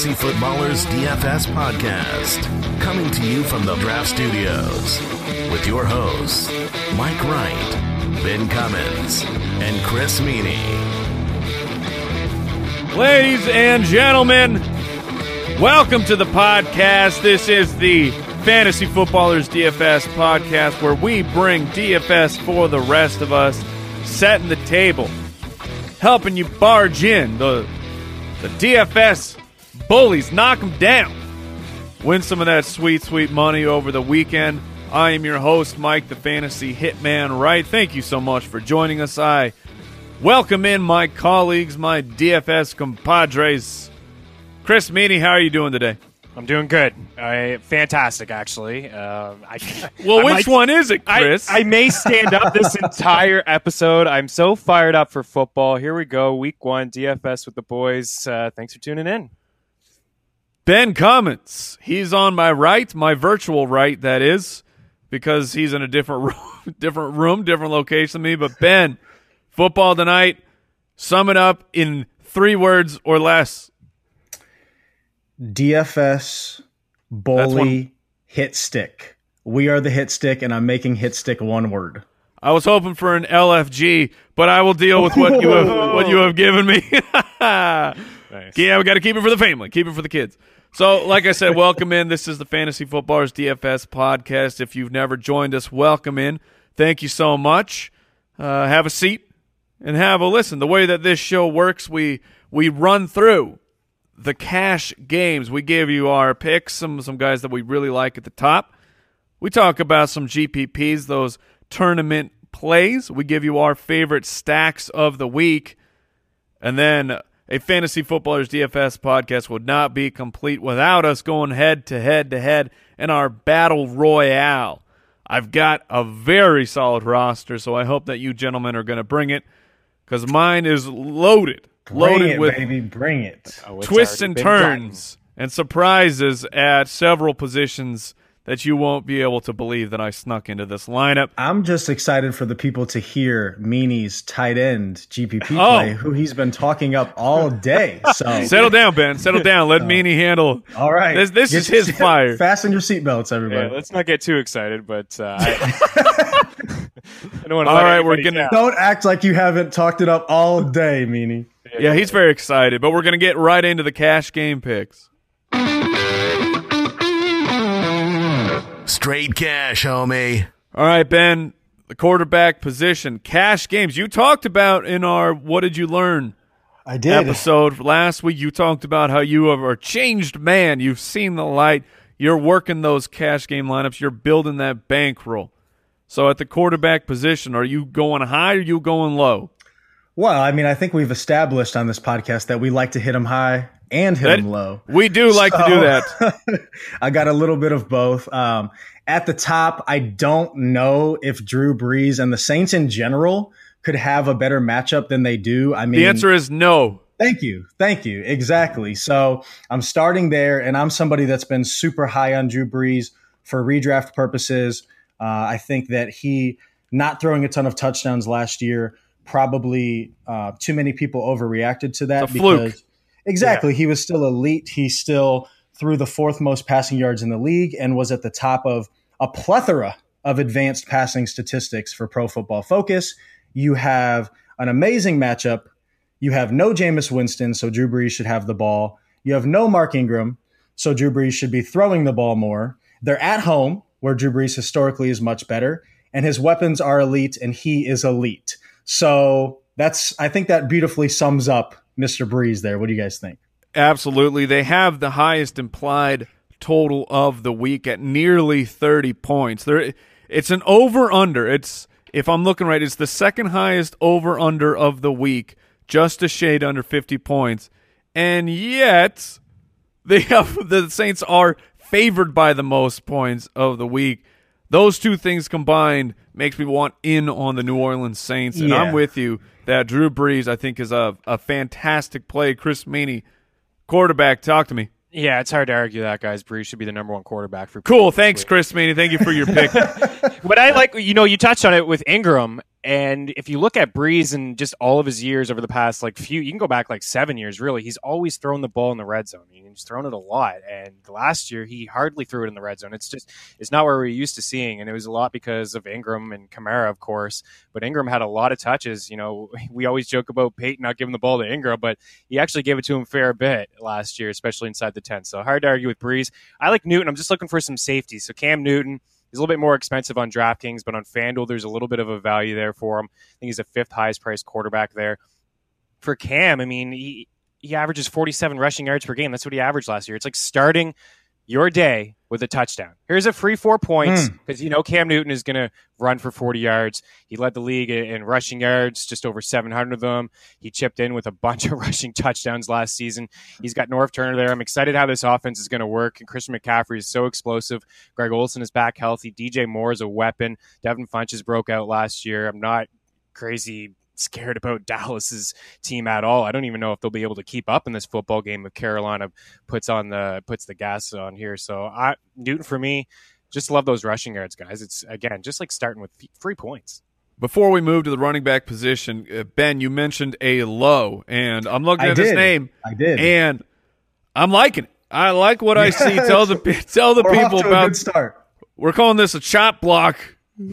Fantasy Footballers DFS podcast, coming to you from the Draft Studios with your hosts, Mike Wright, Ben Cummins, and Chris Meany. Ladies and gentlemen, welcome to the podcast. This is the Fantasy Footballers DFS podcast where we bring DFS for the rest of us, setting the table, helping you barge in the the DFS bullies, knock them down, win some of that sweet, sweet money over the weekend. I am your host, Mike, the Fantasy Hitman Wright. Thank you so much for joining us. I welcome in my colleagues, my DFS compadres. Chris Meany, how are you doing today? I'm doing good. I fantastic, actually. Uh, I, Well, I which might- one is it, Chris? I may stand up this entire episode. I'm so fired up for football. Here we go, week one, DFS with the boys. Uh, thanks for tuning in. Ben Cummins. He's on my right, my virtual right, that is, because he's in a different room, different room, different location than me. But Ben, football tonight. Sum it up in three words or less. DFS bully hit stick. We are the hit stick, and I'm making hit stick one word. I was hoping for an LFG, but I will deal with what you have what you have given me. Yeah, we got to keep it for the family, keep it for the kids. So, like I said, welcome in. This is the Fantasy Footballers DFS podcast. If you've never joined us, welcome in. Thank you so much. Uh, have a seat and have a listen. The way that this show works, we we run through the cash games. We give you our picks, some some guys that we really like at the top. We talk about some GPPs, those tournament plays. We give you our favorite stacks of the week. And then a Fantasy Footballers DFS podcast would not be complete without us going head to head to head in our battle royale. I've got a very solid roster, so I hope that you gentlemen are going to bring it because mine is loaded. Bring loaded it, with baby, bring it. Oh, twists already and been done. turns and surprises at several positions that you won't be able to believe that I snuck into this lineup. I'm just excited for the people to hear Meany's tight end GPP Oh. play, who he's been talking up all day. So, Settle down, Ben. Settle down. Let Meany handle. all right, This- this Get is his your- fire. Fasten your seatbelts, Yeah, everybody. let's not get too excited, but uh, I, I don't want to. All right, we're gonna- Don't act like you haven't talked it up all day, Meany. Yeah, he's very excited, but we're going to get right into the cash game picks. Straight cash, homie. All right, Ben, the quarterback position, cash games. You talked about in our What Did You Learn I did. episode last week. You talked about how you are a changed man. You've seen the light. You're working those cash game lineups. You're building that bankroll. So at the quarterback position, are you going high or are you going low? Well, I mean, I think we've established on this podcast that we like to hit them high and hit That- them low. We do like to do that. I got a little bit of both. Um, at the top, I don't know if Drew Brees and the Saints in general could have a better matchup than they do. I mean, The answer is no. Thank you. Thank you. Exactly. So I'm starting there, and I'm somebody that's been super high on Drew Brees for redraft purposes. Uh, I think that he not throwing a ton of touchdowns last year probably uh, too many people overreacted to that It's a fluke. because exactly he was still elite. He still threw the fourth most passing yards in the league and was at the top of a plethora of advanced passing statistics for Pro Football Focus. You have an amazing matchup you have no Jameis Winston, so Drew Brees should have the ball. You have no Mark Ingram, so Drew Brees should be throwing the ball more. They're at home, where Drew Brees historically is much better, and his weapons are elite, and he is elite. So that's, I think that beautifully sums up Mr. Brees there. What do you guys think? Absolutely. They have the highest implied total of the week at nearly 30 points. There it's an over under. It's if I'm looking right, it's the second highest over under of the week, just a shade under 50 points. And yet they have the Saints are favored by the most points of the week. Those two things combined makes me want in on the New Orleans Saints, and Yeah. I'm with you that Drew Brees I think is a, a fantastic play. Chris Meany, quarterback, talk to me. Yeah, it's hard to argue that guys. Brees should be the number one quarterback for. Cool, thanks, Chris Meany. Thank you for your pick. What I like, you know, you touched on it with Ingram. And if you look at Brees and just all of his years over the past like few, you can go back like seven years really. He's always thrown the ball in the red zone. He's thrown it a lot. And last year he hardly threw it in the red zone. It's just it's not where we're used to seeing. And it was a lot because of Ingram and Kamara, of course. But Ingram had a lot of touches. You know, we always joke about Payton not giving the ball to Ingram, but he actually gave it to him fair bit last year, especially inside the ten. So hard to argue with Brees. I like Newton. I'm just looking for some safety. So Cam Newton. He's a little bit more expensive on DraftKings, but on FanDuel, there's a little bit of a value there for him. I think he's the fifth highest priced quarterback there. For Cam, I mean, he, he averages 47 rushing yards per game. That's what he averaged last year. It's like starting your day with a touchdown. Here's a free four points because mm. you know Cam Newton is going to run for 40 yards. He led the league in rushing yards, just over 700 of them. He chipped in with a bunch of rushing touchdowns last season. He's got Norv Turner there. I'm excited how this offense is going to work. And Christian McCaffrey is so explosive. Greg Olsen is back healthy. DJ Moore is a weapon. Devin Funchess broke out last year. I'm not crazy scared about Dallas's team at all. I don't even know if they'll be able to keep up in this football game if Carolina puts on the puts the gas on here. So I Newton for me, just love those rushing yards, guys. It's again just like starting with free points. Before we move to the running back position, uh, Ben, you mentioned a low, and I'm looking I at did. his name. I did, and I'm liking it. I like what I see. Tell the tell the We're people about. start. We're calling this a chop block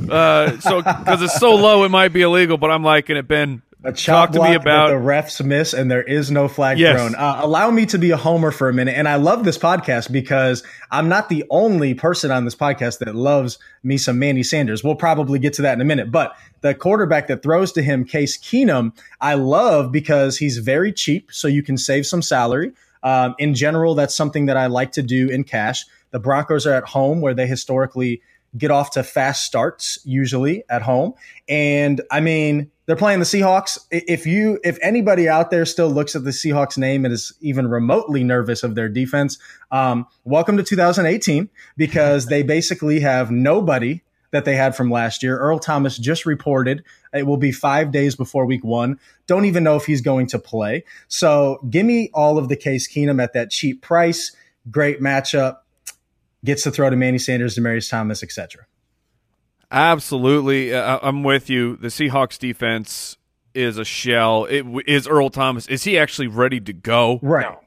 uh, so because it's so low, it might be illegal. But I'm liking it, Ben. A Talk to me about the refs miss, and there is no flag yes. thrown. Uh, allow me to be a homer for a minute, and I love this podcast because I'm not the only person on this podcast that loves me some Manny Sanders. We'll probably get to that in a minute, but the quarterback that throws to him, Case Keenum, I love because he's very cheap, so you can save some salary. Um, in general, that's something that I like to do in cash. The Broncos are at home, where they historically get off to fast starts usually at home. And I mean, they're playing the Seahawks. If you, if anybody out there still looks at the Seahawks name and is even remotely nervous of their defense, um, welcome to 2018 because they basically have nobody that they had from last year. Earl Thomas just reported it will be five days before week one. Don't even know if he's going to play. So give me all of the Case Keenum at that cheap price. Great matchup gets to throw to Manny Sanders, Demaryius Thomas, etc. Absolutely, uh, I'm with you. The Seahawks defense is a shell. It, is Earl Thomas? Is he actually ready to go? Right. No.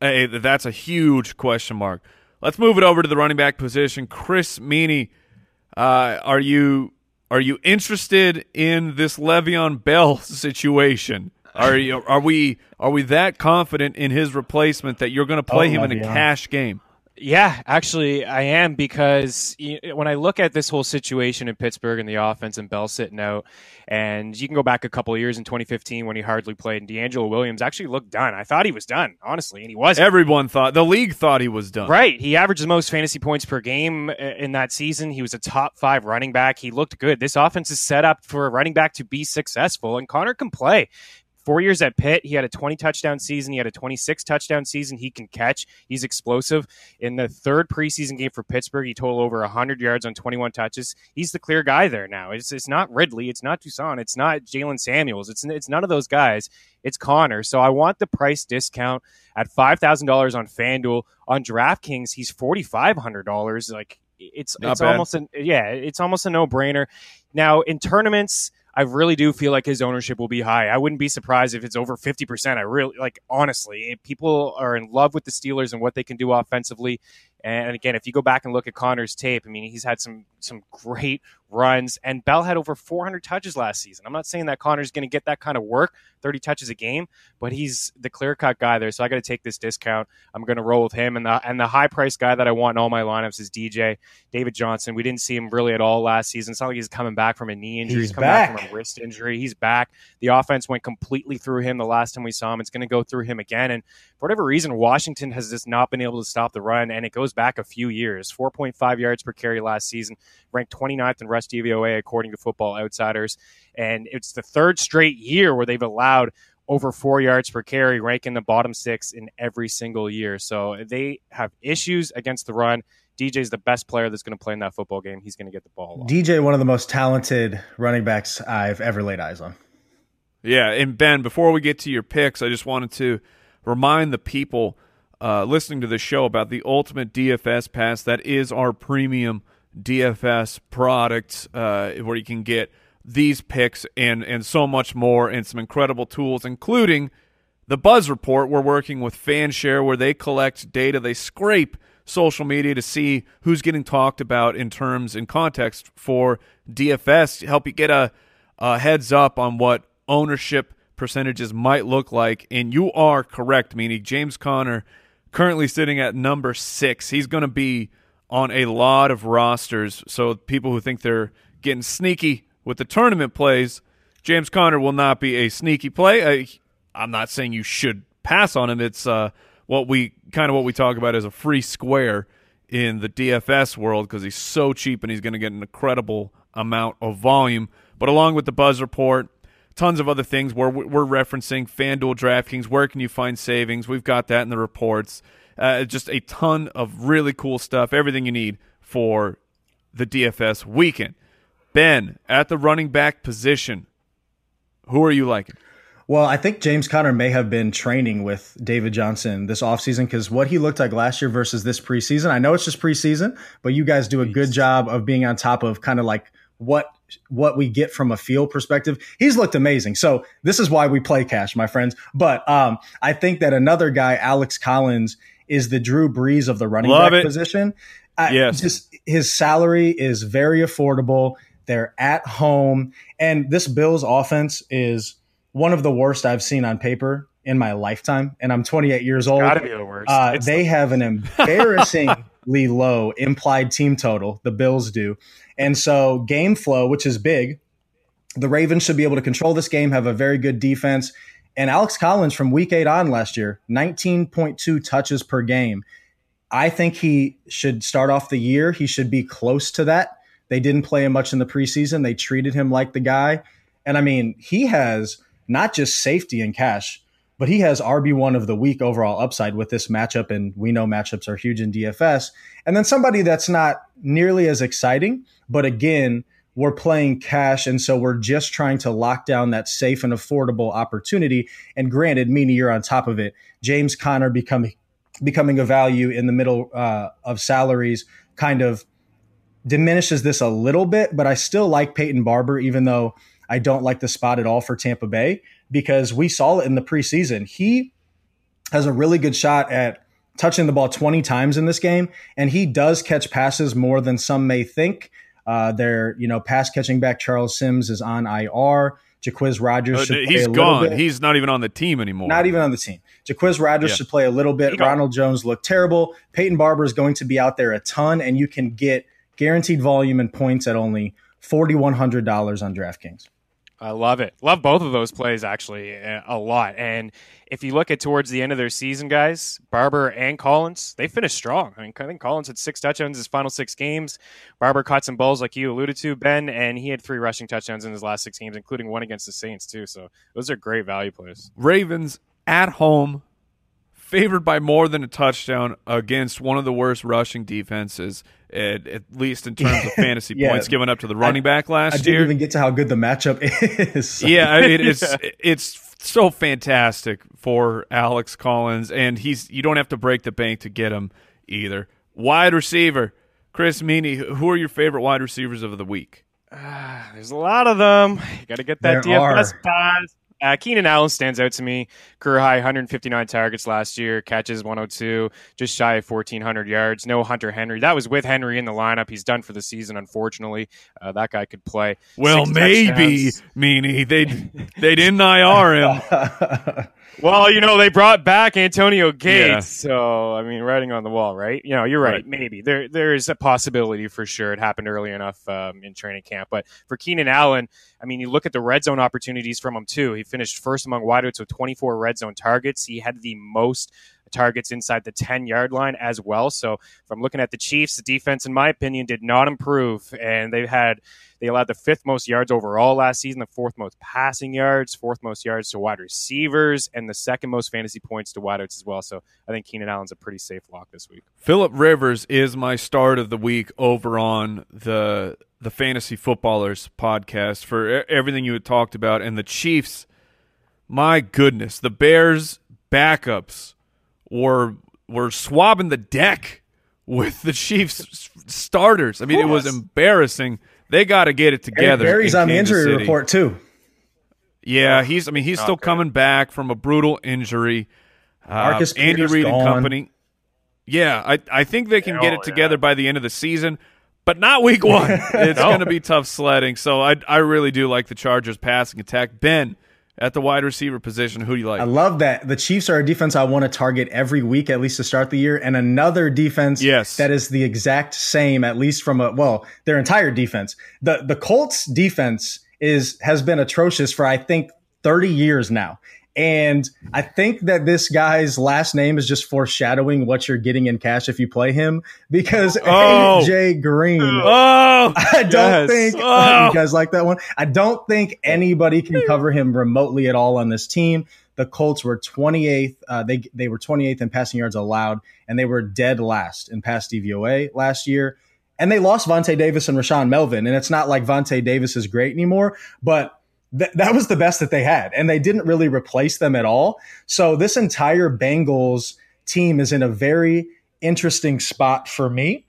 Hey, that's a huge question mark. Let's move it over to the running back position. Chris Meany, uh, are you are you interested in this Le'Veon Bell situation? Are you, are we are we that confident in his replacement that you're going to play oh, him Le'Veon. in a cash game? Yeah, actually, I am because when I look at this whole situation in Pittsburgh and the offense and Bell sitting out, and you can go back a couple of years in 2015 when he hardly played, and DeAngelo Williams actually looked done. I thought he was done, honestly, and he wasn't. Everyone thought the league thought he was done. Right, he averaged the most fantasy points per game uh, in that season. He was a top five running back. He looked good. This offense is set up for a running back to be successful, and Conner can play. Four years at Pitt, he had a 20 touchdown season. He had a 26 touchdown season. He can catch. He's explosive. In the third preseason game for Pittsburgh, he totaled over 100 yards on 21 touches. He's the clear guy there now. It's, it's not Ridley. It's not Toussaint. It's not Jaylen Samuels. It's, it's none of those guys. It's Conner. So I want the price discount at $5,000 on FanDuel. On DraftKings, he's $4,500. Like, it's, it's almost an, yeah, it's almost a no brainer. Now, in tournaments, I really do feel like his ownership will be high. I wouldn't be surprised if it's over 50%. I really like honestly, eh, people are in love with the Steelers and what they can do offensively. And again, if you go back and look at Conner's tape, I mean, he's had some some great runs, and Bell had over 400 touches last season. I'm not saying that Conner's going to get that kind of work, 30 touches a game, but he's the clear cut guy there. So I got to take this discount. I'm going to roll with him, and the and the high price guy that I want in all my lineups is DJ David Johnson. We didn't see him really at all last season. It's not like he's coming back from a knee injury. He's, he's coming back. back from a wrist injury. He's back. The offense went completely through him the last time we saw him. It's going to go through him again, and for whatever reason, Washington has just not been able to stop the run, and it goes back a few years. 4.5 yards per carry last season, ranked 29th in rush DVOA according to Football Outsiders, and it's the third straight year where they've allowed over four yards per carry, ranking the bottom six in every single year. So they have issues against the run. DJ's the best player that's going to play in that football game. He's going to get the ball. DJ, one of the most talented running backs I've ever laid eyes on. Yeah, and Ben, before we get to your picks, I just wanted to remind the people uh, listening to the show about the Ultimate DFS Pass. That is our premium DFS product uh, where you can get these picks and and so much more and some incredible tools, including the Buzz Report. We're working with FanShare where they collect data, they scrape social media to see who's getting talked about in terms and context for DFS, help you get a, a heads up on what ownership percentages might look like. And you are correct, Meany James Conner currently sitting at number six. He's going to be on a lot of rosters. So people who think they're getting sneaky with the tournament plays, James Conner will not be a sneaky play. I, I'm not saying you should pass on him. It's uh, what we kind of what we talk about as a free square in the DFS world because he's so cheap and he's going to get an incredible amount of volume. But along with the Buzz Report, tons of other things where we're referencing FanDuel, DraftKings. Where can you find savings? We've got that in the reports. Uh, just a ton of really cool stuff. Everything you need for the DFS weekend. Ben, at the running back position, who are you liking? Well, I think James Conner may have been training with David Johnson this offseason because what he looked like last year versus this preseason, I know it's just preseason, but you guys do a good job of being on top of kind of like what what we get from a field perspective. He's looked amazing. So this is why we play cash, my friends. But um, I think that another guy, Alex Collins, is the Drew Brees of the running Love back it. position. I, Yes. just his salary is very affordable. They're at home, and this Bills offense is one of the worst I've seen on paper in my lifetime. And I'm 28 years old. Gotta be the worst. Uh, they the- have an embarrassingly low implied team total. The Bills do, and so game flow, which is big. The Ravens should be able to control this game, have a very good defense. And Alex Collins from week eight on last year, 19.2 touches per game. I think he should start off the year. He should be close to that. They didn't play him much in the preseason. They treated him like the guy. And I mean, he has not just safety and cash, but he has RB1 of the week overall upside with this matchup. And we know matchups are huge in DFS. And then somebody that's not nearly as exciting, but again, we're playing cash. And so we're just trying to lock down that safe and affordable opportunity. And granted, Meany, you're on top of it. James Conner becoming becoming a value in the middle uh, of salaries kind of diminishes this a little bit, but I still like Peyton Barber, even though I don't like the spot at all for Tampa Bay because we saw it in the preseason. He has a really good shot at touching the ball 20 times in this game, and he does catch passes more than some may think. Uh, their, you know, pass catching back Charles Sims is on IR. Jacquizz Rodgers Uh, should play he's gone. bit. He's not even on the team anymore. Not even on the team. Jacquizz Rodgers Yeah. should play a little bit. Ronald Jones looked terrible. Peyton Barber is going to be out there a ton, and you can get guaranteed volume and points at only $4,100 on DraftKings. I love it. Love both of those plays actually uh, a lot. And if you look at towards the end of their season, guys, Barber and Collins, they finished strong. I mean, I think Collins had six touchdowns his final six games. Barber caught some balls like you alluded to, Ben, and he had three rushing touchdowns in his last six games, including one against the Saints too. So those are great value plays. Ravens at home, favored by more than a touchdown against one of the worst rushing defenses, at, at least in terms of fantasy Yeah. points given up to the running back last year. I last didn't year. even get to how good the matchup is. yeah, I mean, it's it's so fantastic for Alex Collins, and he's you don't have to break the bank to get him either. Wide receiver, Chris Meany. Who are your favorite wide receivers of the week? There's a lot of them. You got to get that There DFS pass. Uh, Keenan Allen stands out to me. Career high 159 targets last year, catches 102, just shy of 1,400 yards. No Hunter Henry. That was with Henry in the lineup. He's done for the season, unfortunately. Uh, that guy could play. Well, maybe touchdowns. Meany. They they didn't IR him. Well, you know, they brought back Antonio Gates. Yeah. So, I mean, writing on the wall, right? You know, you're right. Right. Maybe. There there is a possibility for sure. It happened early enough um, in training camp. But for Keenan Allen, I mean, you look at the red zone opportunities from him, too. He finished first among wideouts with 24 red zone targets. He had the most targets inside the 10 yard line as well. So, I'm looking at the Chiefs, the defense, in my opinion, did not improve. And they've had they allowed the fifth most yards overall last season, the fourth most passing yards, fourth most yards to wide receivers, and the second most fantasy points to wideouts as well. So I think Keenan Allen's a pretty safe lock this week. Philip Rivers is my start of the week over on the the Fantasy Footballers podcast for everything you had talked about and the Chiefs. My goodness, the Bears backups were were swabbing the deck with the Chiefs starters. I mean, it was embarrassing they got to get it together. Berry's in on the injury City. report too. Yeah, he's. I mean, he's Not still great. coming back from a brutal injury. Uh, Andy Reid and company. Yeah, I I think they can get Oh, it together yeah. by the end of the season, but not week one. it's No. going to be tough sledding. So I I really do like the Chargers passing attack. Ben at the wide receiver position. Who do you like? I love that. The Chiefs are a defense I want to target every week, at least to start the year, and another defense Yes. that is the exact same, at least from a well, their entire defense. The the Colts defense is has been atrocious for I think 30 years now. And I think that this guy's last name is just foreshadowing what you're getting in cash if you play him because Oh. AJ Green. oh, I don't Yes. think Oh. you guys like that one. I don't think anybody can cover him remotely at all on this team. The Colts were 28th. Uh, they they were 28th in passing yards allowed, and they were dead last in pass DVOA last year. And they lost Vontae Davis and Rashaan Melvin, and it's not like Vontae Davis is great anymore, but th- that was the best that they had, and they didn't really replace them at all. So this entire Bengals team is in a very interesting spot for me.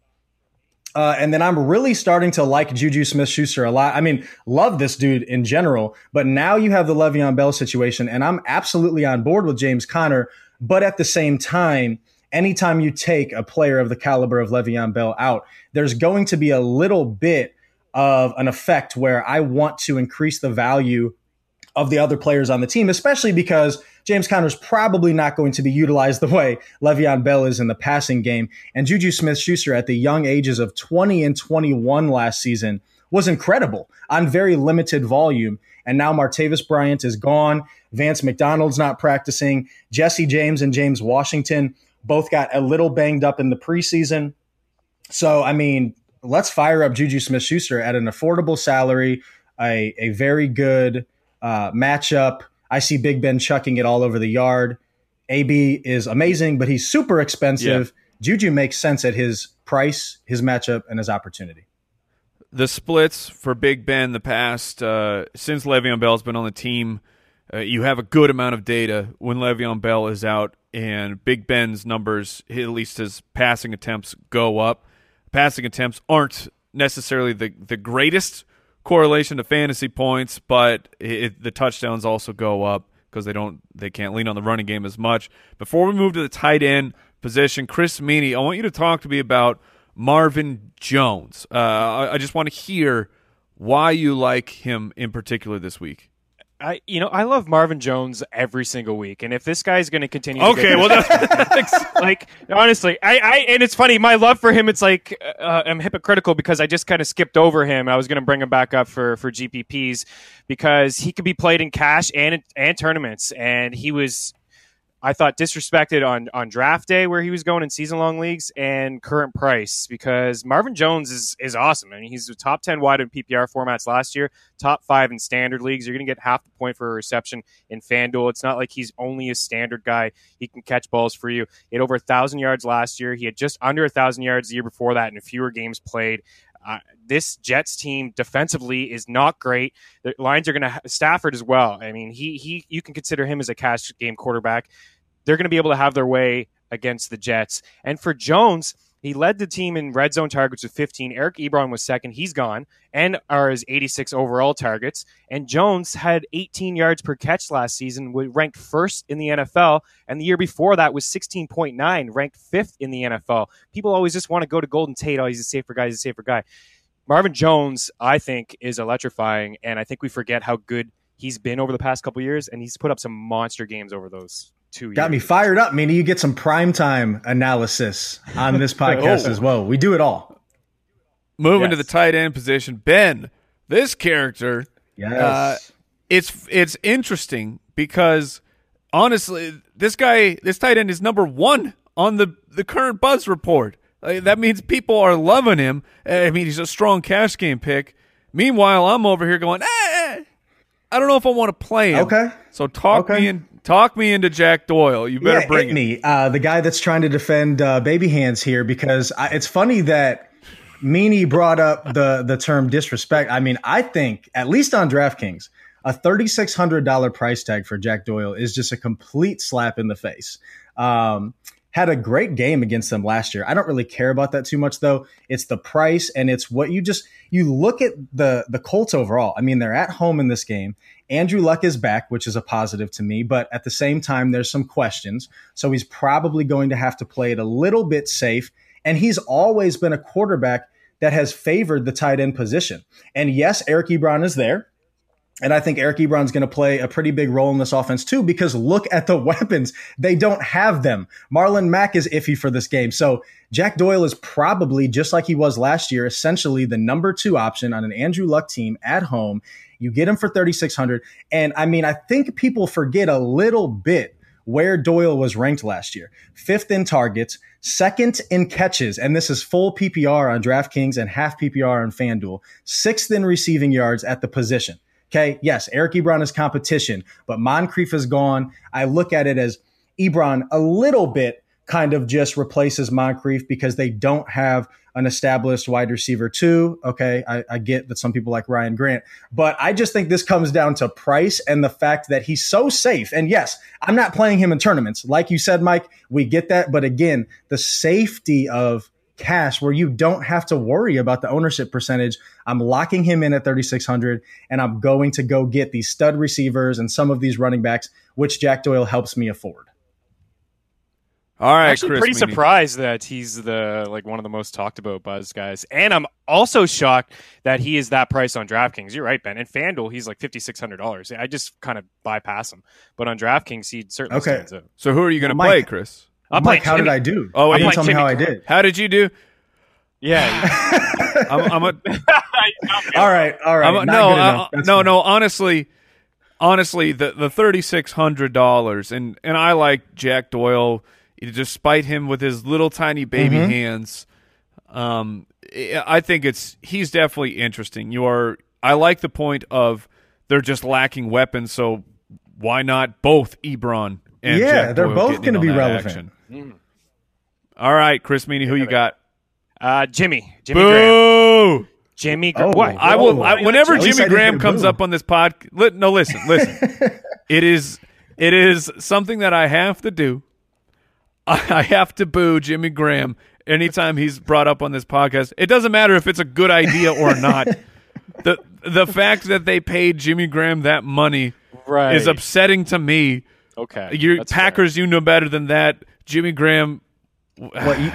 Uh, and then I'm really starting to like Juju Smith Schuster a lot. I mean, love this dude in general, but now you have the Le'Veon Bell situation, and I'm absolutely on board with James Conner. But at the same time, anytime you take a player of the caliber of Le'Veon Bell out, there's going to be a little bit of an effect where I want to increase the value of the other players on the team, especially because James Conner's probably not going to be utilized the way Le'Veon Bell is in the passing game. And Juju Smith Schuster at the young ages of 20 and 21 last season was incredible on very limited volume. And now Martavis Bryant is gone. Vance McDonald's not practicing. Jesse James and James Washington both got a little banged up in the preseason. So, I mean, let's fire up Juju Smith Schuster at an affordable salary, a, a very good uh, matchup. I see Big Ben chucking it all over the yard. AB is amazing, but he's super expensive. Juju makes sense at his price, his matchup, and his opportunity. the splits for Big Ben the past uh, since Le'Veon Bell's been on the team, uh, you have a good amount of data when Le'Veon Bell is out, and Big Ben's numbers, at least his passing attempts, go up. Passing attempts aren't necessarily the the greatest correlation to fantasy points, but it, the touchdowns also go up because they don't they can't lean on the running game as much. Before we move to the tight end position, Chris Meany, I want you to talk to me about Marvin Jones. Uh, I, I just want to hear why you like him in particular this week. I, you know, I love Marvin Jones every single week, and if this guy's going to continue, Okay, well, like honestly, I, I, and it's funny. My love for him, it's like uh, I'm hypocritical because I just kind of skipped over him. I was going to bring him back up for for GPPs because he could be played in cash and and tournaments, and he was. I thought disrespected on on draft day where he was going in season long leagues and current price because Marvin Jones is is awesome. I mean, he's a top ten wide in PPR formats last year, top five in standard leagues. You're going to get half the point for a reception in FanDuel. It's not like he's only a standard guy. He can catch balls for you. He had over a thousand yards last year. He had just under a thousand yards the year before that, and fewer games played. This Jets team defensively is not great. The lines are going to ha- Stafford as well. I mean, he he you can consider him as a cash game quarterback. They're going to be able to have their way against the Jets. And for Jones, he led the team in red zone targets with 15. Eric Ebron was second. He's gone. And are his 86 overall targets. And Jones had 18 yards per catch last season, ranked first in the NFL. And the year before that was 16.9, ranked fifth in the NFL. People always just want to go to Golden Tate. Oh, he's a safer guy. He's a safer guy. Marvin Jones, I think, is electrifying. And I think we forget how good he's been over the past couple years. And he's put up some monster games over those two Got me fired up, Meany you get some primetime analysis on this podcast Oh. as well. We do it all. moving to the tight end position, Ben. This character Yes. Uh, it's it's interesting because honestly, this guy, this tight end is number one on the the current buzz report. Like, that means people are loving him. I mean, he's a strong cash game pick. Meanwhile, I'm over here going, eh, I don't know if I want to play him. Okay. So talk Okay. me in, talk me into Jack Doyle. You better yeah, bring it. Itney, uh, the guy that's trying to defend uh, baby hands here, because I, it's funny that Meany brought up the the term disrespect. I mean, I think at least on DraftKings, a thirty six hundred dollar price tag for Jack Doyle is just a complete slap in the face. Um, had a great game against them last year. I don't really care about that too much though. It's the price and it's what you just you look at the the Colts overall. I mean, they're at home in this game. Andrew Luck is back, which is a positive to me, but at the same time there's some questions. So he's probably going to have to play it a little bit safe and he's always been a quarterback that has favored the tight end position. And yes, Eric Ebron is there. And I think Eric Ebron's going to play a pretty big role in this offense too, because look at the weapons. They don't have them. Marlon Mack is iffy for this game. So Jack Doyle is probably, just like he was last year, essentially the number two option on an Andrew Luck team at home. You get him for 3,600. And I mean, I think people forget a little bit where Doyle was ranked last year. Fifth in targets, second in catches, and this is full PPR on DraftKings and half PPR on FanDuel. Sixth in receiving yards at the position. Okay, yes, Eric Ebron is competition, but Moncrief is gone. I look at it as Ebron a little bit kind of just replaces Moncrief because they don't have an established wide receiver too. Okay, I, I, get that some people like Ryan Grant, but I just think this comes down to price and the fact that he's so safe. And yes, I'm not playing him in tournaments. Like you said, Mike, we get that. But again, the safety of cash where you don't have to worry about the ownership percentage. I'm locking him in at 3,600 and I'm going to go get these stud receivers and some of these running backs, which Jack Doyle helps me afford. All right, I'm actually Chris pretty Meany. surprised that he's the like one of the most talked about buzz guys, and I'm also shocked that he is that price on DraftKings. You're right, Ben. And FanDuel, he's like fifty six hundred dollars. I just kind of bypass him, but on DraftKings, he certainly Okay. stands out. So who are you going to Mike- play, Chris? I'm Mike, playing how did I do? Oh, you I'm playing tell me Jimmy how I did. How did you do? Yeah, I'm, I'm a, All right, all right. I'm a- no, good uh, no, fine. no. Honestly, honestly, the the thirty six hundred dollars, and and I like Jack Doyle, despite him with his little tiny baby Mm-hmm. hands. Um, I I think it's he's definitely interesting. You are. I like the point of they're just lacking weapons, so why not both Ebron and Yeah, Jack they're Doyle both gonna be that relevant. action? All right, Chris Meany, who you got? uh, Jimmy, Jimmy Graham, Jimmy. Graham. Oh. what? I will. Oh. I, whenever Jimmy Graham comes boo. up on this pod, li- no, listen, listen. it is, it is something that I have to do. I, I have to boo Jimmy Graham anytime he's brought up on this podcast. It doesn't matter if it's a good idea or not. the The fact that they paid Jimmy Graham that money Right. is upsetting to me. Okay, Your that's fair. Packers, you know better than that. Jimmy Graham, What, you, you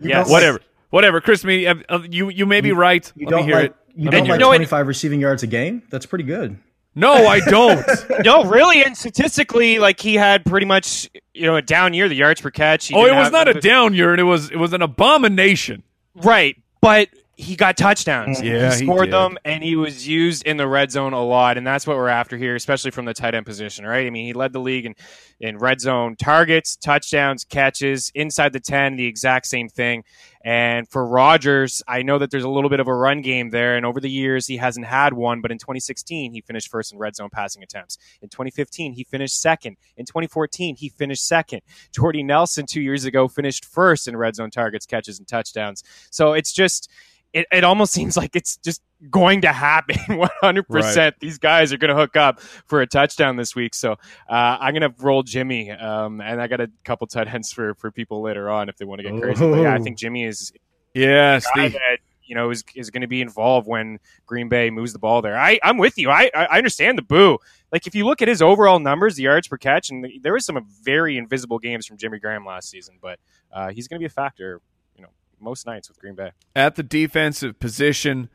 Yes. whatever, whatever. Chris, me, uh, uh, you you may be right. you Let me don't hear like. it. You don't like it. 25 receiving yards a game? That's pretty good. No, I don't. no, really, and statistically, like he had pretty much you know a down year. The yards per catch. Oh, it was have- not a down year, and it was it was an abomination. Right, but he got touchdowns. Yeah, he he scored did. them, and he was used in the red zone a lot, and that's what we're after here, especially from the tight end position. Right? I mean, he led the league in in red zone targets, touchdowns, catches inside the ten, the exact same thing. And for Rodgers, I know that there's a little bit of a run game there, and over the years he hasn't had one. But in 2016, he finished first in red zone passing attempts. In 2015, he finished second. In 2014, he finished second. Jordy Nelson two years ago finished first in red zone targets, catches, and touchdowns. So it's just it, it almost seems like it's just going to happen 100%. These guys are going to hook up for a touchdown this week. So uh, I'm going to roll Jimmy. Um, and I got a couple tight ends for, for people later on if they want to get crazy. But yeah, I think Jimmy is Yes, the, that you know is, is going to be involved when Green Bay moves the ball there. I, I'm with you. I, I understand the boo. Like if you look at his overall numbers, the yards per catch, and there was some very invisible games from Jimmy Graham last season, but uh, he's going to be a factor. You know, most nights with Green Bay. at the defensive position,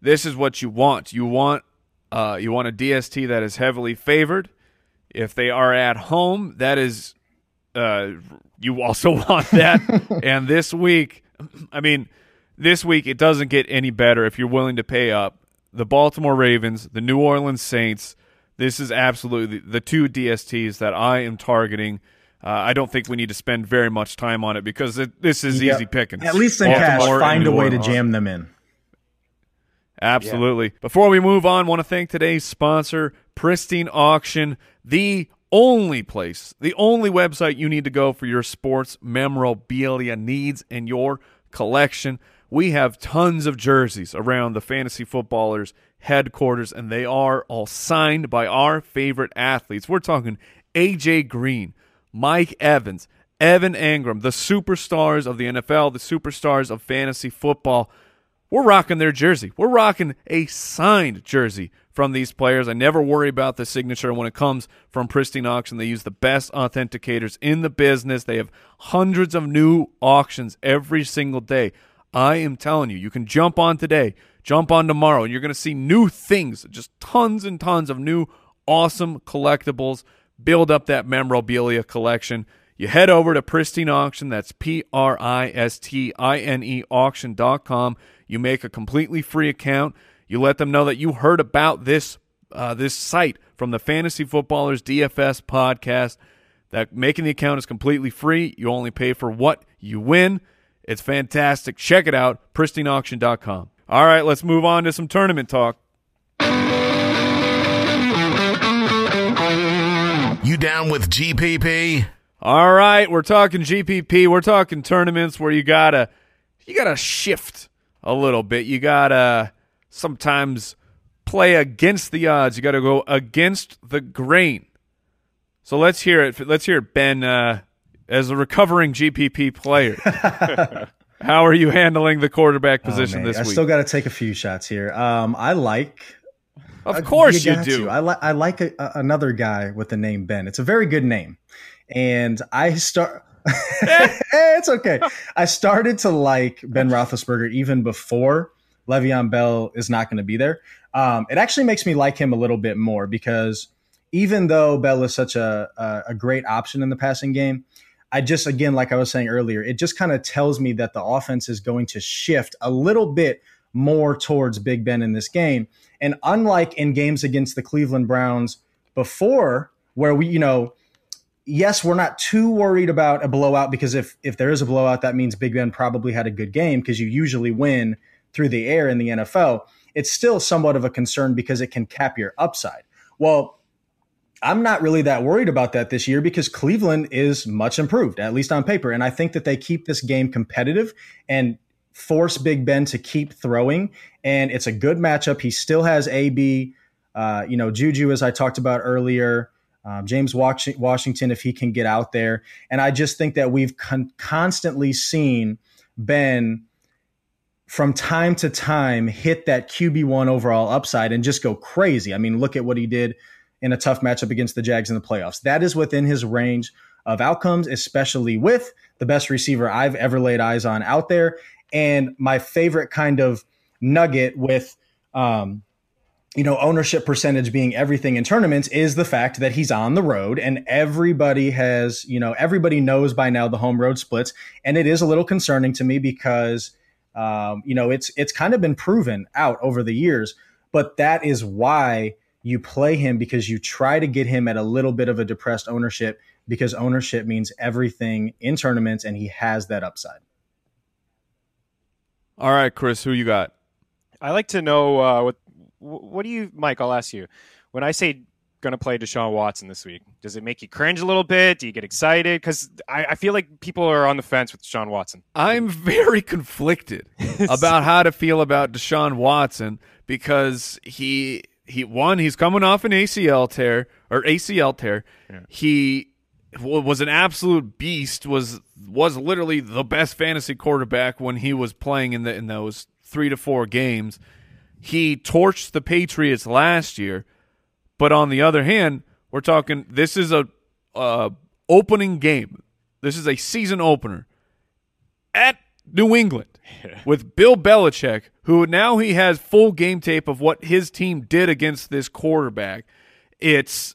this is what you want. You want uh, you want a DST that is heavily favored. If they are at home, that is uh, you also want that. and this week, I mean, this week it doesn't get any better if you're willing to pay up. The Baltimore Ravens, the New Orleans Saints. This is absolutely the two DSTs that I am targeting. Uh, I don't think we need to spend very much time on it because it, this is Yeah. easy pickings. At least in cash, Baltimore and find a way to jam them in. Absolutely. Before we move on, want to thank today's sponsor, Pristine Auction, the only place, the only website you need to go for your sports memorabilia needs and your collection. We have tons of jerseys around the fantasy footballers headquarters, and they are all signed by our favorite athletes. We're talking AJ Green, Mike Evans, Evan Engram, the superstars of the NFL, the superstars of fantasy football. We're rocking their jersey. We're rocking a signed jersey from these players. I never worry about the signature when it comes from Pristine Auction. They use the best authenticators in the business. They have hundreds of new auctions every single day. I am telling you, you can jump on today, jump on tomorrow, and you're going to see new things, just tons and tons of new awesome collectibles. Build up that memorabilia collection. You head over to Pristine Auction, that's P R I S T I N E auction.com. You make a completely free account. You let them know that you heard about this uh, this site from the Fantasy Footballers DFS podcast. That making the account is completely free. You only pay for what you win. It's fantastic. Check it out, pristineauction.com. All right, let's move on to some tournament talk. You down with GPP? All right, we're talking GPP. We're talking tournaments where you gotta you gotta shift a little bit. You gotta sometimes play against the odds. You gotta go against the grain. So let's hear it. Let's hear it, Ben. Uh, as a recovering GPP player, how are you handling the quarterback Oh, position man, this I week? still got to take a few shots here. Um, I like. of uh, course you, got do. to. I like. I like a, a- another guy with the name Ben. It's a very good name, and I start. it's okay. I started to like Ben Roethlisberger even before Le'Veon Bell is not going to be there. Um, it actually makes me like him a little bit more because even though Bell is such a, a, a great option in the passing game, I just, again, like I was saying earlier, it just kind of tells me that the offense is going to shift a little bit more towards Big Ben in this game. And unlike in games against the Cleveland Browns before, where we, you know, yes, we're not too worried about a blowout because if if there is a blowout, that means Big Ben probably had a good game because you usually win through the air in the NFL. It's still somewhat of a concern because it can cap your upside. Well, I'm not really that worried about that this year because Cleveland is much improved, at least on paper. And I think that they keep this game competitive and force Big Ben to keep throwing. And it's a good matchup. He still has AB, uh, you know, Juju, as I talked about earlier, um, James Washington, if he can get out there. And I just think that we've con- constantly seen Ben from time to time hit that QB1 overall upside and just go crazy. I mean, look at what he did in a tough matchup against the Jags in the playoffs. That is within his range of outcomes, especially with the best receiver I've ever laid eyes on out there. And my favorite kind of nugget with, um, you know, ownership percentage being everything in tournaments is the fact that he's on the road and everybody has, you know, everybody knows by now the home road splits. And it is a little concerning to me because, um, you know, it's, it's kind of been proven out over the years, but that is why you play him because you try to get him at a little bit of a depressed ownership because ownership means everything in tournaments and he has that upside. All right, Chris, who you got? I like to know uh, what what do you, Mike? I'll ask you. When I say going to play Deshaun Watson this week, does it make you cringe a little bit? Do you get excited? Because I, I, feel like people are on the fence with Deshaun Watson. I'm very conflicted about how to feel about Deshaun Watson because he he one he's coming off an ACL tear or ACL tear. Yeah. He was an absolute beast. was was literally the best fantasy quarterback when he was playing in the in those three to four games. He torched the Patriots last year, but on the other hand, we're talking this is a uh, opening game. This is a season opener at New England with Bill Belichick, who now he has full game tape of what his team did against this quarterback. It's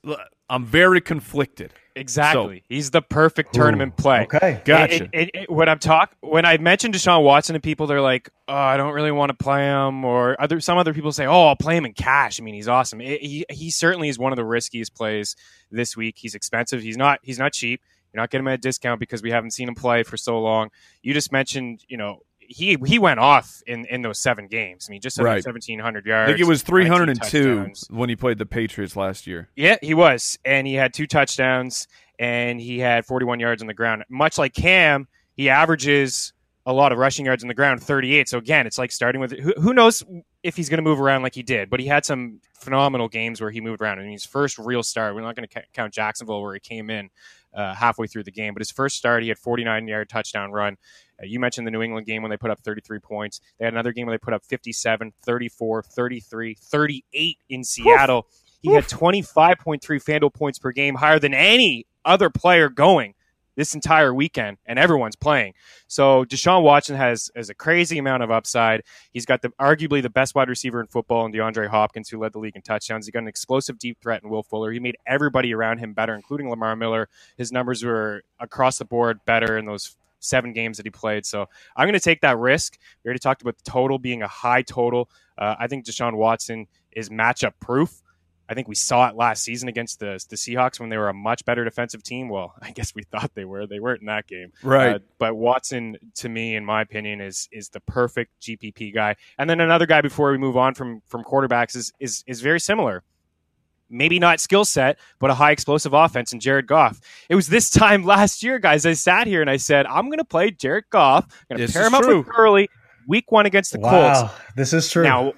I'm very conflicted. Exactly. So, He's the perfect tournament Ooh, play. Okay. Gotcha. It, it, it, when I'm talk when I mentioned Deshaun Watson to people, they're like, "Oh, I don't really want to play him," or other some other people say, "Oh, I'll play him in cash." I mean, he's awesome. he he certainly is one of the riskiest plays this week. He's expensive. He's not he's not cheap. You're not getting him at a discount because we haven't seen him play for so long. You just mentioned, you know, he he went off in, in those seven games. I mean, just right. seventeen hundred yards. I think it was three hundred and two when he played the Patriots last year. Yeah, he was, and he had two touchdowns, and he had forty one yards on the ground. Much like Cam, he averages a lot of rushing yards on the ground, thirty eight. So again, it's like starting with who, who knows if he's going to move around like he did, but he had some phenomenal games where he moved around. I mean, his first real start. We're not going to count Jacksonville where he came in uh, halfway through the game. But his first start, he had 49 yard touchdown run. Uh, you mentioned the New England game when they put up 33 points. They had another game where they put up 57, 34, 33, 38 in Seattle. Oof. He Oof. had 25.3 FanDuel points per game, higher than any other player going this entire weekend, and everyone's playing. So Deshaun Watson has, has a crazy amount of upside. He's got the arguably the best wide receiver in football and DeAndre Hopkins, who led the league in touchdowns. He got an explosive deep threat in Will Fuller. He made everybody around him better, including Lamar Miller. His numbers were across the board better in those seven games that he played. So I'm going to take that risk. We already talked about the total being a high total. Uh, I think Deshaun Watson is matchup proof. I think we saw it last season against the the Seahawks when they were a much better defensive team. Well, I guess we thought they were. They weren't in that game, right? Uh, but Watson, to me, in my opinion, is is the perfect GPP guy. And then another guy before we move on from from quarterbacks is is is very similar. Maybe not skill set, but a high explosive offense. And Jared Goff. It was this time last year, guys. I sat here and I said, I'm going to play Jared Goff. I'm going to pair him true. up with Gurley. Week one against the wow, Colts. This is true. Now